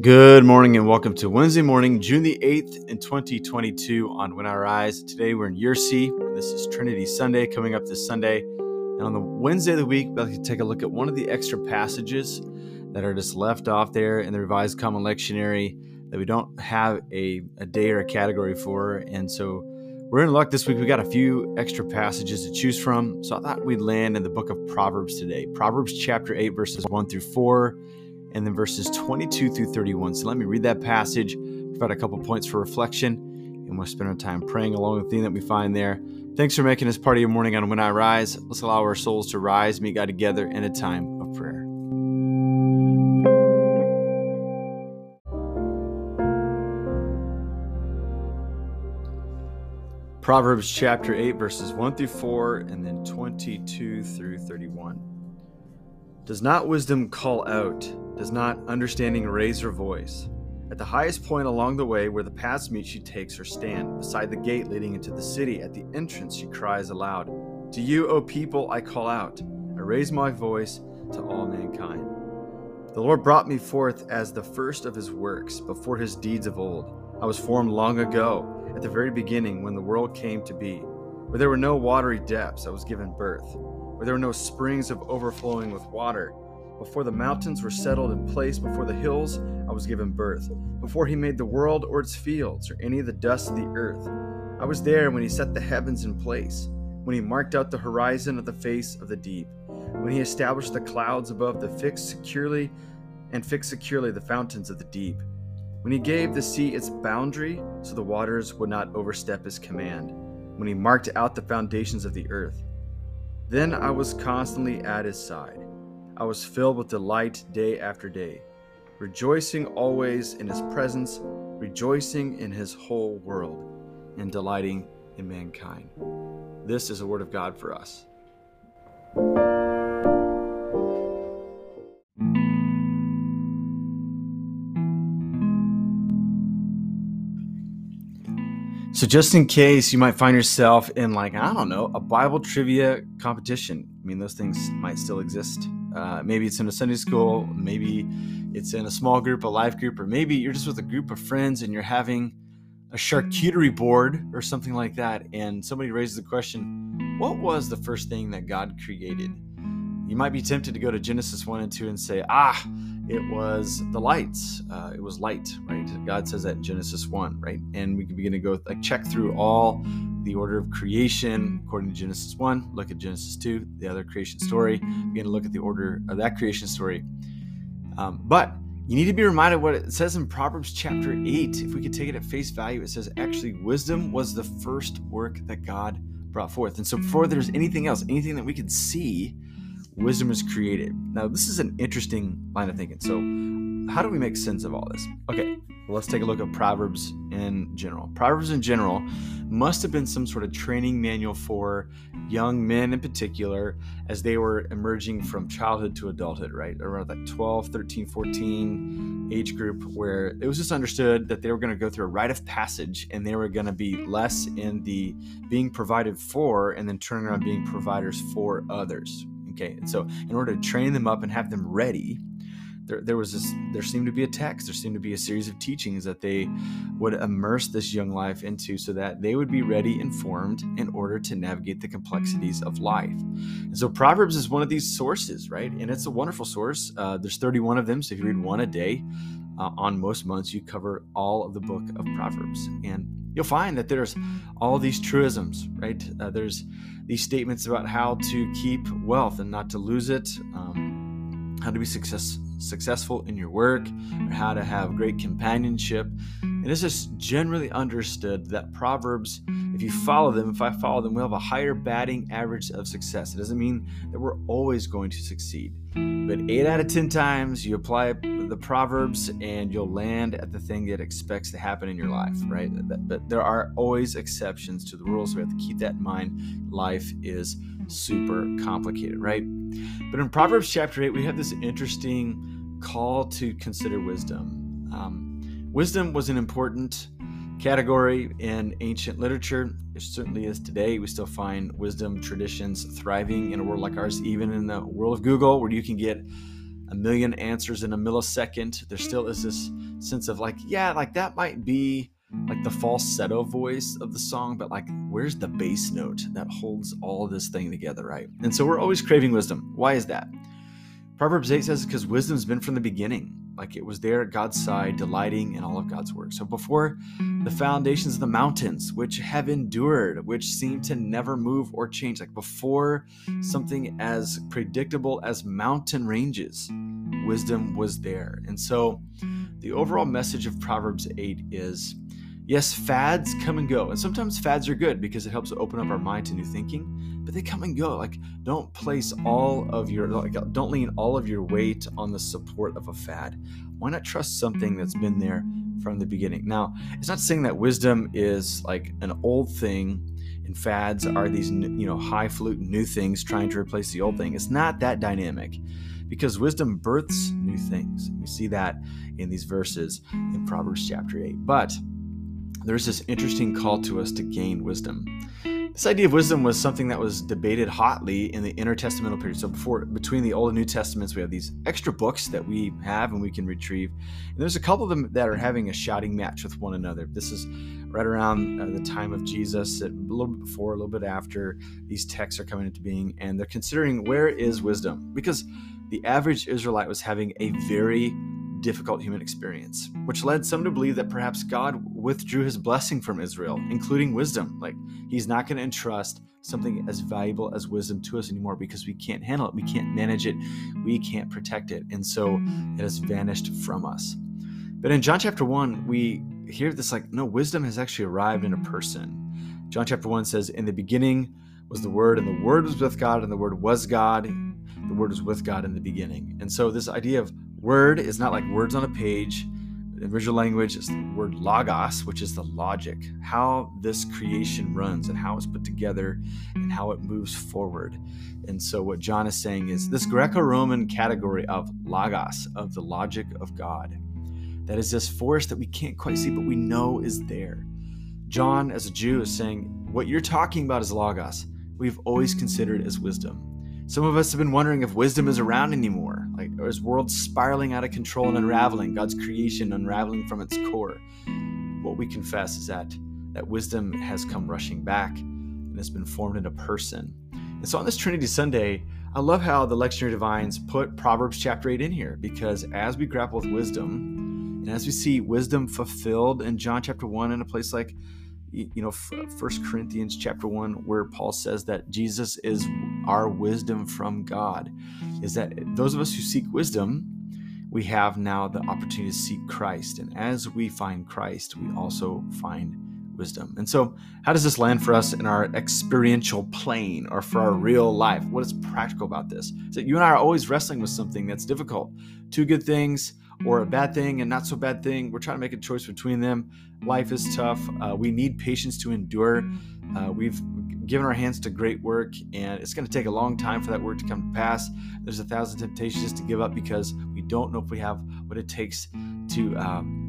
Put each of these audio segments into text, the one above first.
Good morning and welcome to Wednesday morning, June the 8th in 2022 on When I Rise. Today we're in Year C, and this is Trinity Sunday coming up this Sunday. And on the Wednesday of the week, we'll take a look at one of the extra passages that are just left off there in the Revised Common Lectionary that we don't have a, a day or a category for. And so we're in luck this week. We got a few extra passages to choose from. So I thought we'd land in the book of Proverbs today. Proverbs chapter 8, verses 1 through 4 and then verses 22 through 31. So let me read that passage, provide a couple points for reflection, and we'll spend our time praying along the theme that we find there. Thanks for making this part of your morning on When I Rise. Let's allow our souls to rise, meet God together in a time of prayer. Proverbs chapter 8, verses 1 through 4, and then 22 through 31. Does not wisdom call out? Does not understanding raise her voice? At the highest point along the way where the paths meet, she takes her stand. Beside the gate leading into the city, at the entrance, she cries aloud To you, O people, I call out. I raise my voice to all mankind. The Lord brought me forth as the first of his works, before his deeds of old. I was formed long ago, at the very beginning, when the world came to be. Where there were no watery depths, I was given birth. Where there were no springs of overflowing with water, before the mountains were settled in place, before the hills, I was given birth. Before he made the world or its fields, or any of the dust of the earth. I was there when he set the heavens in place, when he marked out the horizon of the face of the deep, when he established the clouds above the fixed securely and fixed securely the fountains of the deep. When he gave the sea its boundary, so the waters would not overstep his command, when he marked out the foundations of the earth. Then I was constantly at his side I was filled with delight day after day, rejoicing always in his presence, rejoicing in his whole world, and delighting in mankind. This is a word of God for us. So, just in case you might find yourself in, like, I don't know, a Bible trivia competition, I mean, those things might still exist. Uh, maybe it's in a Sunday school, maybe it's in a small group, a life group, or maybe you're just with a group of friends and you're having a charcuterie board or something like that. And somebody raises the question, What was the first thing that God created? You might be tempted to go to Genesis 1 and 2 and say, Ah, it was the lights. Uh, it was light, right? God says that in Genesis 1, right? And we can begin to go like check through all the order of creation according to Genesis 1, look at Genesis 2, the other creation story, begin to look at the order of that creation story. Um, but you need to be reminded what it says in Proverbs chapter 8. If we could take it at face value, it says actually wisdom was the first work that God brought forth. And so before there's anything else, anything that we could see, wisdom is created. Now, this is an interesting line of thinking. So, how do we make sense of all this? Okay, well, let's take a look at Proverbs in general. Proverbs in general must have been some sort of training manual for young men in particular as they were emerging from childhood to adulthood, right? Around that 12, 13, 14 age group where it was just understood that they were going to go through a rite of passage and they were going to be less in the being provided for and then turning around being providers for others. Okay, and so in order to train them up and have them ready, there, there was this there seemed to be a text there seemed to be a series of teachings that they would immerse this young life into so that they would be ready informed in order to navigate the complexities of life. And so proverbs is one of these sources right? And it's a wonderful source. Uh, there's 31 of them so if you read one a day uh, on most months you cover all of the book of proverbs. And you'll find that there's all these truisms right uh, there's these statements about how to keep wealth and not to lose it um, how to be success, successful in your work, or how to have great companionship. And it's just generally understood that Proverbs, if you follow them, if I follow them, we'll have a higher batting average of success. It doesn't mean that we're always going to succeed. But eight out of 10 times you apply the Proverbs and you'll land at the thing that expects to happen in your life, right? But there are always exceptions to the rules. So we have to keep that in mind. Life is super complicated, right? But in Proverbs chapter 8, we have this interesting call to consider wisdom. Um, wisdom was an important category in ancient literature. It certainly is today. We still find wisdom traditions thriving in a world like ours, even in the world of Google, where you can get a million answers in a millisecond. There still is this sense of like, yeah, like that might be like the falsetto voice of the song, but like, where's the bass note that holds all this thing together, right? And so we're always craving wisdom. Why is that? Proverbs 8 says because wisdom's been from the beginning. Like it was there at God's side, delighting in all of God's work. So before the foundations of the mountains, which have endured, which seem to never move or change, like before something as predictable as mountain ranges, wisdom was there. And so the overall message of Proverbs 8 is yes, fads come and go. And sometimes fads are good because it helps open up our mind to new thinking but they come and go. Like, don't place all of your, like, don't lean all of your weight on the support of a fad. Why not trust something that's been there from the beginning? Now, it's not saying that wisdom is like an old thing and fads are these, you know, highfalutin new things trying to replace the old thing. It's not that dynamic because wisdom births new things. We see that in these verses in Proverbs chapter 8. But there's this interesting call to us to gain wisdom. This idea of wisdom was something that was debated hotly in the intertestamental period. So before between the Old and New Testaments, we have these extra books that we have and we can retrieve. And there's a couple of them that are having a shouting match with one another. This is right around uh, the time of Jesus, a little bit before, a little bit after these texts are coming into being, and they're considering where is wisdom because the average Israelite was having a very difficult human experience, which led some to believe that perhaps God withdrew his blessing from Israel, including wisdom. Like, he's not going to entrust something as valuable as wisdom to us anymore because we can't handle it, we can't manage it, we can't protect it. And so it has vanished from us. But in John chapter 1, we hear this like, no, wisdom has actually arrived in a person. John chapter 1 says, In the beginning was the Word, and the Word was with God, and the Word was God. The Word was with God in the beginning. And so, this idea of Word is not like words on a page. In original language, it's the word logos, which is the logic, how this creation runs and how it's put together and how it moves forward. And so, what John is saying is this Greco Roman category of logos, of the logic of God, that is this force that we can't quite see, but we know is there. John, as a Jew, is saying, What you're talking about is logos. We've always considered as wisdom. Some of us have been wondering if wisdom is around anymore. Like, or is world spiraling out of control and unraveling, God's creation unraveling from its core? What we confess is that that wisdom has come rushing back and has been formed in a person. And so on this Trinity Sunday, I love how the lectionary divines put Proverbs chapter 8 in here because as we grapple with wisdom and as we see wisdom fulfilled in John chapter 1 in a place like you know first corinthians chapter 1 where paul says that jesus is our wisdom from god is that those of us who seek wisdom we have now the opportunity to seek christ and as we find christ we also find wisdom and so how does this land for us in our experiential plane or for our real life what is practical about this is that you and i are always wrestling with something that's difficult two good things or a bad thing and not so bad thing. We're trying to make a choice between them. Life is tough. Uh, we need patience to endure. Uh, we've given our hands to great work, and it's going to take a long time for that work to come to pass. There's a thousand temptations to give up because we don't know if we have what it takes to. Um,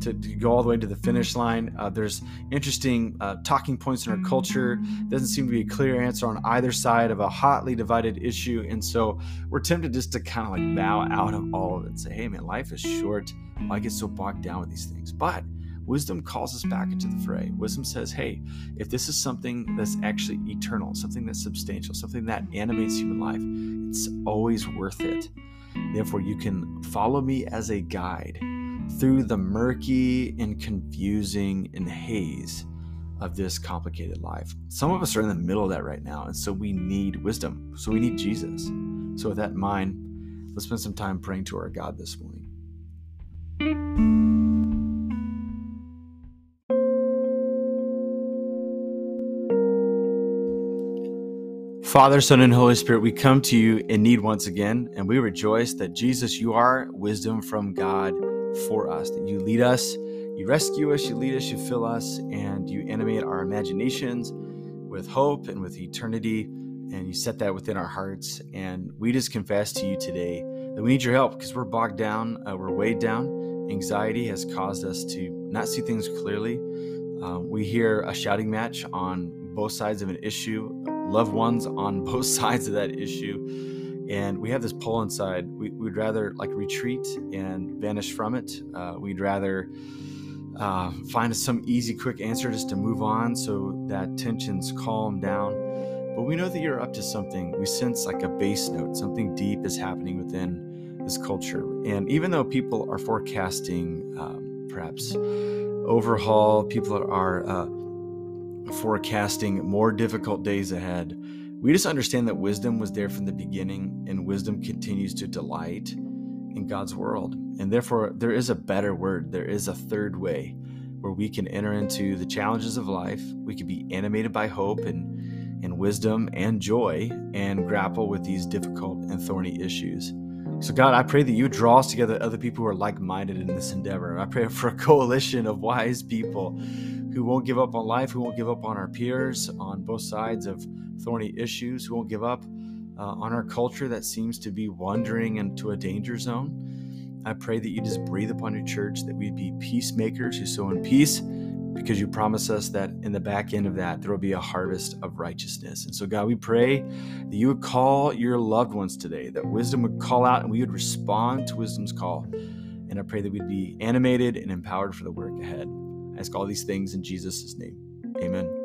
to, to, go all the way to the finish line. Uh, there's interesting uh, talking points in our culture. Doesn't seem to be a clear answer on either side of a hotly divided issue, and so we're tempted just to kind of like bow out of all of it and say, "Hey, man, life is short. Why get so bogged down with these things?" But wisdom calls us back into the fray. Wisdom says, "Hey, if this is something that's actually eternal, something that's substantial, something that animates human life, it's always worth it." Therefore, you can follow me as a guide through the murky and confusing and haze of this complicated life. Some of us are in the middle of that right now, and so we need wisdom. So we need Jesus. So, with that in mind, let's spend some time praying to our God this morning. Father, Son, and Holy Spirit, we come to you in need once again, and we rejoice that Jesus, you are wisdom from God for us, that you lead us, you rescue us, you lead us, you fill us, and you animate our imaginations with hope and with eternity, and you set that within our hearts. And we just confess to you today that we need your help because we're bogged down, uh, we're weighed down. Anxiety has caused us to not see things clearly. Uh, we hear a shouting match on both sides of an issue, loved ones on both sides of that issue and we have this pull inside. We, would rather like retreat and vanish from it. Uh, we'd rather uh, find some easy, quick answer just to move on so that tensions calm down. But we know that you're up to something. We sense like a bass note, something deep is happening within this culture. And even though people are forecasting um, perhaps overhaul, people are uh, forecasting more difficult days ahead, we just understand that wisdom was there from the beginning and wisdom continues to delight in God's world. And therefore, there is a better word, there is a third way where we can enter into the challenges of life. We can be animated by hope and, and wisdom and joy and grapple with these difficult and thorny issues. So, God, I pray that you draw us together other people who are like minded in this endeavor. I pray for a coalition of wise people who won't give up on life, who won't give up on our peers on both sides of thorny issues, who won't give up uh, on our culture that seems to be wandering into a danger zone. I pray that you just breathe upon your church, that we'd be peacemakers who sow in peace, because you promise us that in the back end of that, there will be a harvest of righteousness. And so, God, we pray that you would call your loved ones today, that wisdom would call out and we would respond to wisdom's call. And I pray that we'd be animated and empowered for the work ahead. I ask all these things in Jesus' name. Amen.